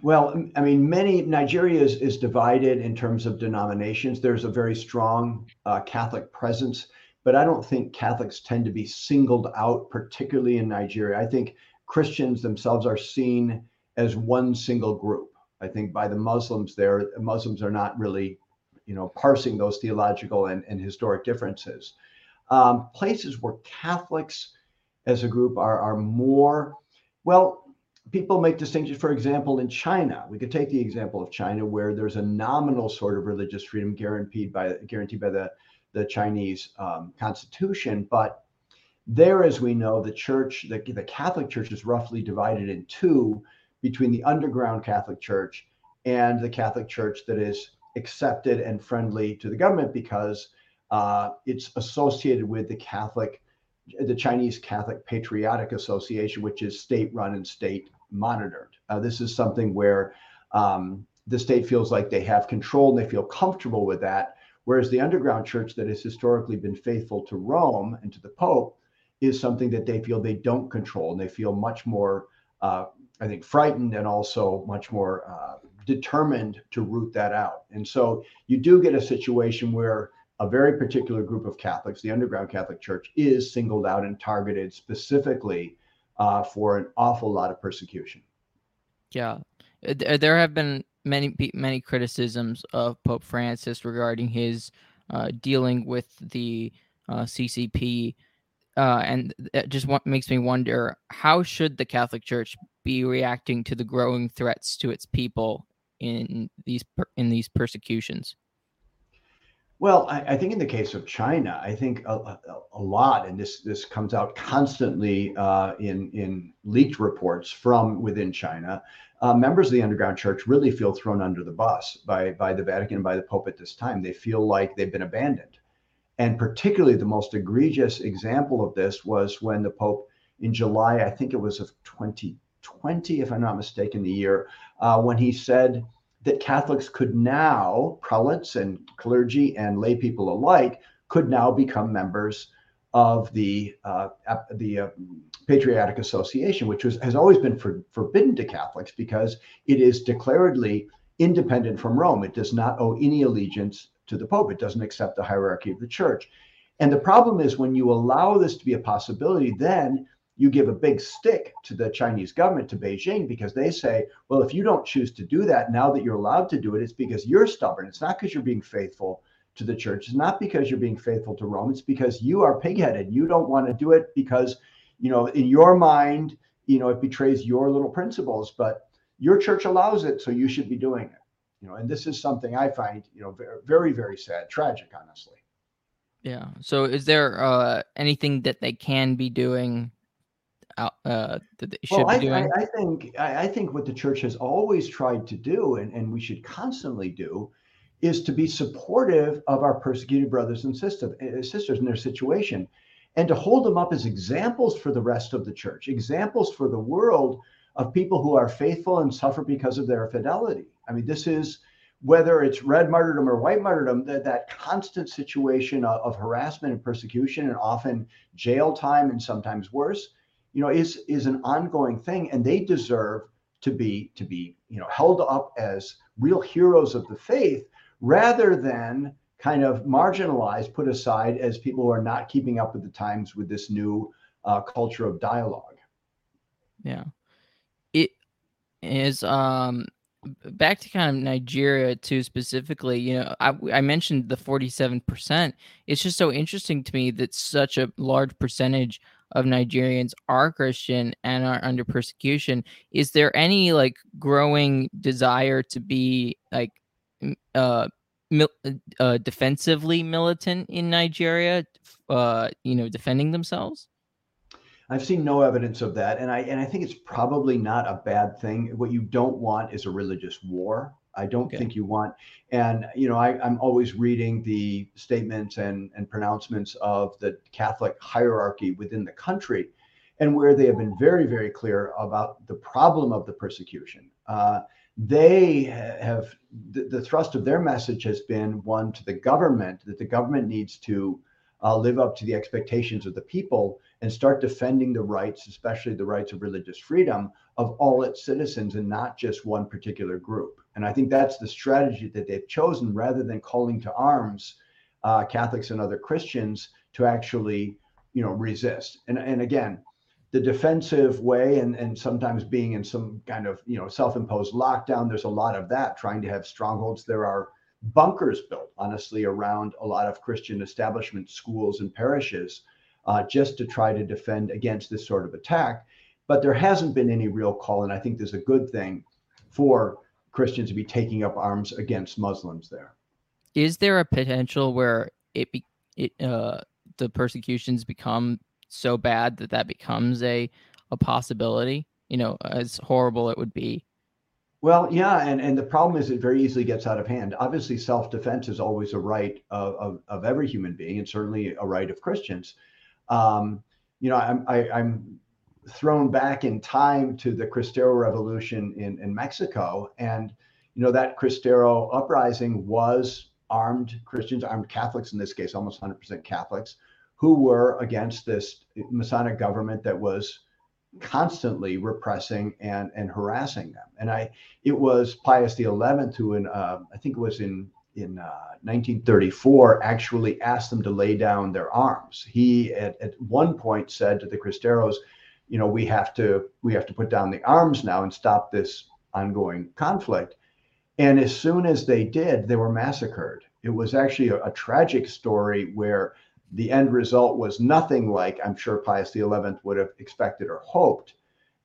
Well, I mean, many Nigeria is, is divided in terms of denominations. There's a very strong uh, Catholic presence, but I don't think Catholics tend to be singled out, particularly in Nigeria. I think Christians themselves are seen as one single group. I think by the Muslims there, Muslims are not really, you know, parsing those theological and, and historic differences. Um, places where Catholics as a group are, are more, well, people make distinctions. For example, in China, we could take the example of China, where there's a nominal sort of religious freedom guaranteed by guaranteed by the the Chinese um, constitution, but there, as we know, the church, the, the Catholic Church, is roughly divided in two between the underground Catholic Church and the Catholic Church that is accepted and friendly to the government because uh, it's associated with the Catholic, the Chinese Catholic Patriotic Association, which is state run and state monitored. Uh, this is something where um, the state feels like they have control and they feel comfortable with that. Whereas the underground church that has historically been faithful to Rome and to the Pope is something that they feel they don't control and they feel much more, uh, I think, frightened and also much more uh, determined to root that out. And so you do get a situation where a very particular group of Catholics, the underground Catholic Church, is singled out and targeted specifically uh, for an awful lot of persecution. Yeah, there have been many many criticisms of Pope Francis regarding his uh, dealing with the uh, CCP, uh, and it just makes me wonder how should the Catholic Church be reacting to the growing threats to its people in these in these persecutions. Well, I, I, think in the case of China, I think a, a, a lot, and this this comes out constantly uh, in in leaked reports from within China. Uh, members of the underground church really feel thrown under the bus by by the Vatican and by the Pope at this time. They feel like they've been abandoned, and particularly the most egregious example of this was when the Pope in July, I think it was of 2020, if I'm not mistaken, the year uh, when he said that Catholics could now, prelates and clergy and lay people alike, could now become members of the uh, the uh, Patriotic Association, which was, has always been for, forbidden to Catholics because it is declaredly independent from Rome. It does not owe any allegiance to the Pope. It doesn't accept the hierarchy of the Church. And the problem is when you allow this to be a possibility, then you give a big stick to the Chinese government, to Beijing, because they say, well, if you don't choose to do that now that you're allowed to do it, it's because you're stubborn. It's not because you're being faithful to the church. It's not because you're being faithful to Rome. It's because you are pigheaded. You don't want to do it because, you know, in your mind, you know, it betrays your little principles, but your church allows it. So you should be doing it. You know, and this is something I find, you know, very, very, sad, tragic, honestly. Yeah. So is there uh, anything that they can be doing uh, that they should well, be doing? I, I think I think what the church has always tried to do, and, and we should constantly do, is to be supportive of our persecuted brothers and sisters, eh, sisters in their situation, and to hold them up as examples for the rest of the church, examples for the world of people who are faithful and suffer because of their fidelity. I mean, this is whether it's red martyrdom or white martyrdom, that, that constant situation of, of harassment and persecution and often jail time and sometimes worse you know, is is an ongoing thing, and they deserve to be to be you know held up as real heroes of the faith rather than kind of marginalized, put aside as people who are not keeping up with the times with this new uh, culture of dialogue. Yeah, it is. Um, back to kind of Nigeria too specifically. You know, I, I mentioned the forty-seven percent. It's just so interesting to me that such a large percentage of Nigerians are Christian and are under persecution. Is there any like growing desire to be like uh, mil- uh defensively militant in Nigeria uh you know defending themselves? I've seen no evidence of that, and I and I think it's probably not a bad thing. What you don't want is a religious war. I don't okay. think you want. And you know, I, I'm always reading the statements and and pronouncements of the Catholic hierarchy within the country, and where they have been very very clear about the problem of the persecution. Uh, they have the, the, thrust of their message has been one to the government that the government needs to uh, live up to the expectations of the people and start defending the rights, especially the rights of religious freedom of all its citizens and not just one particular group. And I think that's the strategy that they've chosen rather than calling to arms uh, Catholics and other Christians to actually, you know, resist. And, and again, the defensive way and, and sometimes being in some kind of, you know, self-imposed lockdown, there's a lot of that trying to have strongholds. There are bunkers built, honestly, around a lot of Christian establishment schools, and parishes uh, just to try to defend against this sort of attack. But there hasn't been any real call, and I think there's a good thing for Christians to be taking up arms against Muslims there. Is there a potential where it be it uh the persecutions become so bad that that becomes a a possibility? You know, as horrible it would be. Well, yeah, and, and the problem is it very easily gets out of hand. Obviously, self defense is always a right of, of, of every human being, and certainly a right of Christians um, you know, I'm, I, am i am thrown back in time to the Cristero Revolution in, in Mexico. And, you know, that Cristero uprising was armed Christians, armed Catholics in this case, almost 100% Catholics, who were against this Masonic government that was constantly repressing and, and harassing them. And I, it was Pius XI who, in, uh, I think it was in in uh, 1934 actually asked them to lay down their arms. He at, at one point said to the Cristeros, you know, we have to we have to put down the arms now and stop this ongoing conflict. And as soon as they did, they were massacred. It was actually a, a tragic story where the end result was nothing like I'm sure Pius XI would have expected or hoped.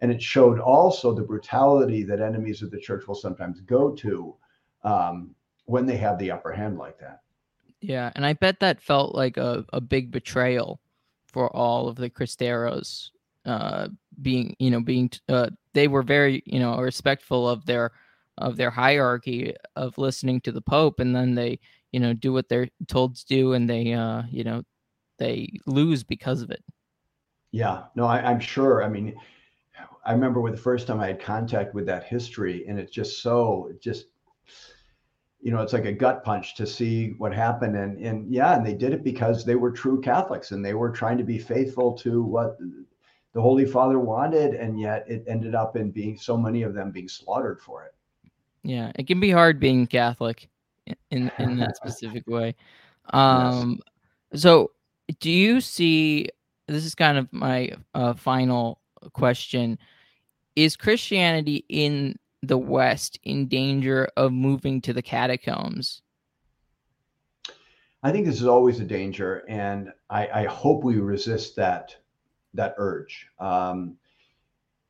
And it showed also the brutality that enemies of the church will sometimes go to um, when they have the upper hand like that. Yeah, and I bet that felt like a, a big betrayal for all of the Cristeros uh being you know being uh they were very you know respectful of their of their hierarchy of listening to the pope and then they you know do what they're told to do and they uh you know they lose because of it yeah no I, i'm sure i mean i remember with the first time i had contact with that history and it's just so just you know, it's like a gut punch to see what happened. And and yeah, and they did it because they were true Catholics and they were trying to be faithful to what the Holy Father wanted, and yet it ended up in being so many of them being slaughtered for it. Yeah, it can be hard being Catholic in in that specific way. Um, yes. so do you see? This is kind of my uh, final question: Is Christianity in the West in danger of moving to the catacombs? I think this is always a danger, and I, I hope we resist that that urge. Um,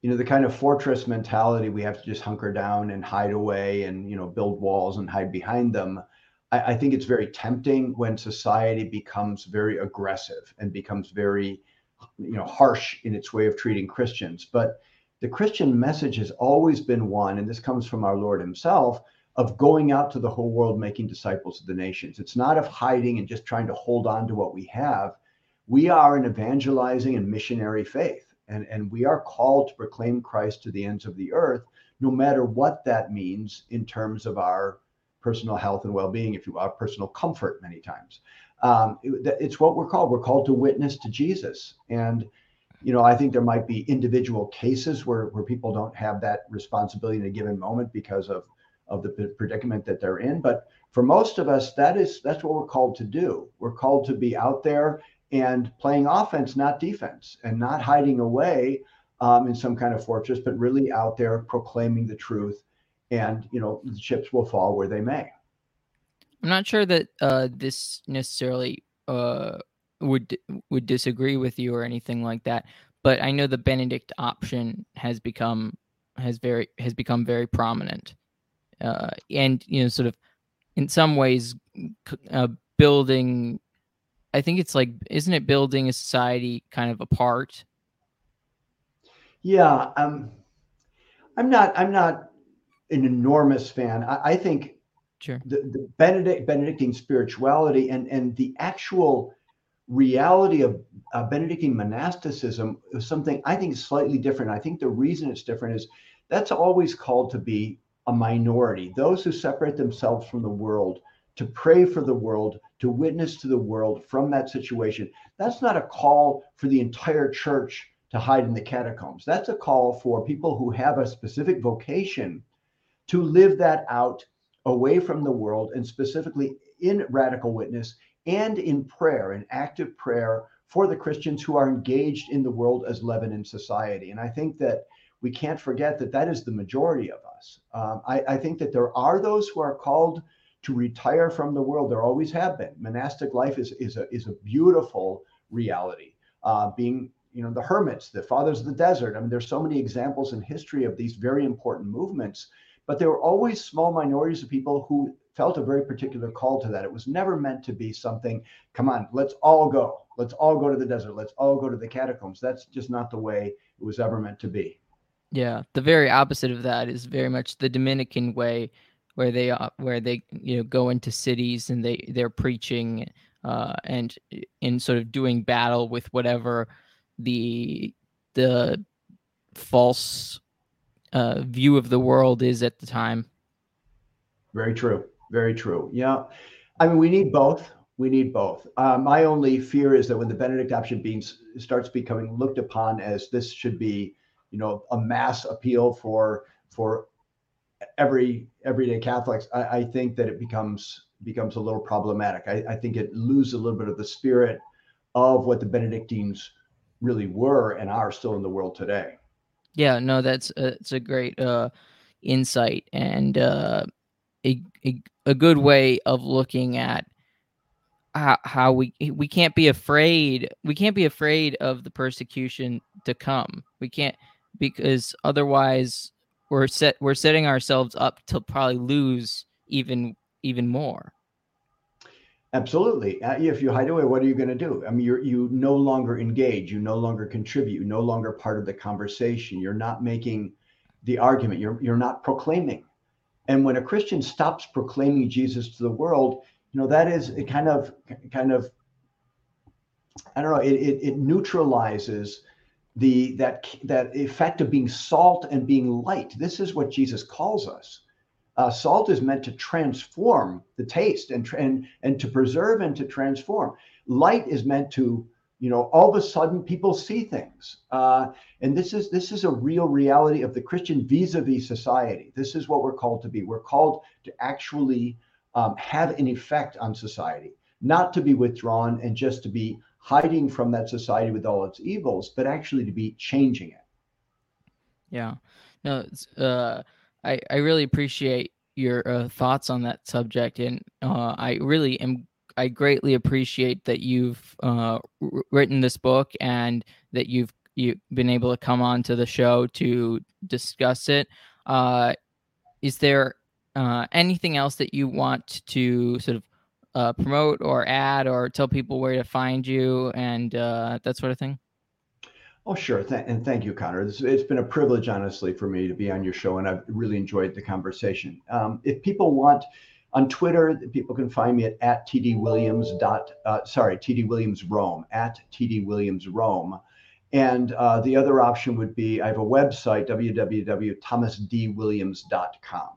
you know, the kind of fortress mentality we have to just hunker down and hide away, and you know, build walls and hide behind them. I, I think it's very tempting when society becomes very aggressive and becomes very, you know, harsh in its way of treating Christians. But the Christian message has always been one, and this comes from our Lord Himself, of going out to the whole world, making disciples of the nations. It's not of hiding and just trying to hold on to what we have. We are an evangelizing and missionary faith, and, and we are called to proclaim Christ to the ends of the earth, no matter what that means in terms of our personal health and well-being, if you our personal comfort, many times. Um, it, it's what we're called. We're called to witness to Jesus, and you know, I think there might be individual cases where, where people don't have that responsibility in a given moment because of, of the predicament that they're in. But for most of us, that is that's what we're called to do. We're called to be out there and playing offense, not defense, and not hiding away um, in some kind of fortress, but really out there proclaiming the truth. And you know, the chips will fall where they may. I'm not sure that uh, this necessarily uh, would would disagree with you or anything like that. But I know the Benedict option has become has very has become very prominent, uh, and you know, sort of in some ways, uh, building. I think it's like, isn't it building a society kind of apart? Yeah, um, I'm not. I'm not an enormous fan. I, I think sure. the, the Benedict Benedictine spirituality and and the actual reality of uh, Benedictine monasticism is something I think is slightly different. I think the reason it's different is that's always called to be a minority, those who separate themselves from the world, to pray for the world, to witness to the world from that situation. That's not a call for the entire church to hide in the catacombs. That's a call for people who have a specific vocation to live that out away from the world and specifically in radical witness and in prayer, in active prayer for the Christians who are engaged in the world as leaven in society. And I think that we can't forget that that is the majority of us. Um, I, I, think that there are those who are called to retire from the world. There always have been. Monastic life is, is, a, is a beautiful reality. Uh, being, you know, the hermits, the fathers of the desert. I mean, there's so many examples in history of these very important movements, but there were always small minorities of people who felt a very particular call to that. It was never meant to be something, come on, let's all go. Let's all go to the desert. Let's all go to the catacombs. That's just not the way it was ever meant to be. Yeah, the very opposite of that is very much the Dominican way, where they uh, where they you know go into cities and they they're preaching uh, and in sort of doing battle with whatever the the false uh, view of the world is at the time. Very true. Very true. Yeah. I mean, we need both. We need both. Uh, my only fear is that when the Benedict option being starts becoming looked upon as this should be, you know, a mass appeal for for every everyday Catholics, I, I think that it becomes becomes a little problematic. I, I think it loses a little bit of the spirit of what the Benedictines really were and are still in the world today. Yeah, no, that's a, it's a great uh, insight, and uh, a, a, a good way of looking at how, how we we can't be afraid we can't be afraid of the persecution to come we can't because otherwise we're set we're setting ourselves up to probably lose even even more. Absolutely. Uh, if you hide away what are you going to do? I mean you you no longer engage you no longer contribute you no longer part of the conversation. You're not making the argument. You're you're not proclaiming. And when a Christian stops proclaiming Jesus to the world, you know, that is it kind of kind of I don't know, it, it, it neutralizes the that that effect of being salt and being light. This is what Jesus calls us. Uh, salt is meant to transform the taste and, and and to preserve and to transform. Light is meant to you know all of a sudden people see things uh, and this is this is a real reality of the christian vis-a-vis society this is what we're called to be we're called to actually um, have an effect on society not to be withdrawn and just to be hiding from that society with all its evils but actually to be changing it yeah no uh, I, I really appreciate your uh, thoughts on that subject and uh, i really am I greatly appreciate that you've uh, written this book and that you've you've been able to come on to the show to discuss it. Uh, is there uh, anything else that you want to sort of uh, promote or add or tell people where to find you and uh, that sort of thing? Oh, sure. Th- and thank you, Connor. This, it's been a privilege, honestly, for me to be on your show, and I've really enjoyed the conversation. Um, if people want on Twitter, people can find me at, at tdwilliams uh, sorry, tdwilliamsrome, at tdwilliamsrome. And uh, the other option would be I have a website, www.thomasdwilliams.com.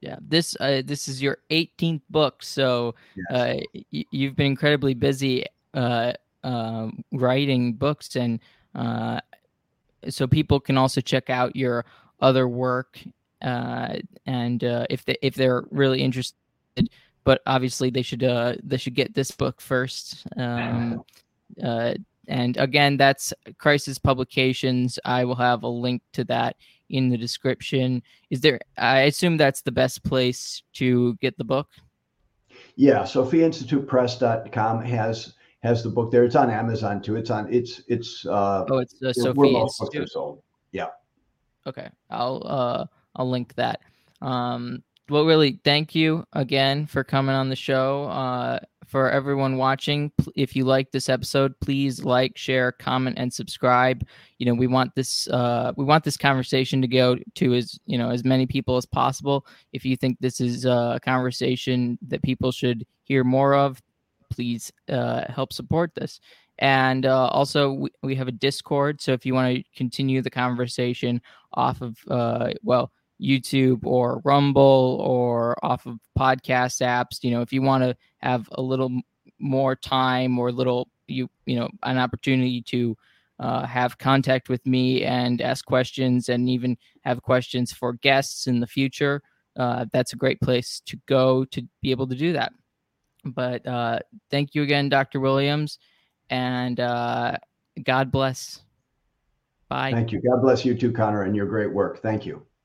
Yeah, this uh, this is your 18th book, so yes. uh, y- you've been incredibly busy uh, uh, writing books and uh, so people can also check out your other work uh, and uh, if they if they're really interested but obviously they should uh, they should get this book first um, uh, and again that's crisis publications i will have a link to that in the description is there i assume that's the best place to get the book yeah sophiainstitutepress.com has has the book there. It's on Amazon too. It's on. It's it's. Uh, oh, it's uh, Sophia Institute. Yeah. Okay, I'll uh I'll link that. Um, well, really, thank you again for coming on the show. Uh, for everyone watching, if you like this episode, please like, share, comment, and subscribe. You know, we want this uh, we want this conversation to go to as you know as many people as possible. If you think this is a conversation that people should hear more of, please uh, help support this. And uh, also, we, we have a Discord. So if you want to continue the conversation off of, uh, well, YouTube or Rumble or off of podcast apps, you know, if you want to have a little more time or little, you, you know, an opportunity to uh, have contact with me and ask questions and even have questions for guests in the future, uh, that's a great place to go to be able to do that. But uh, thank you again, Dr. Williams, and uh, God bless. Bye. Thank you. God bless you too, Connor, and your great work. Thank you.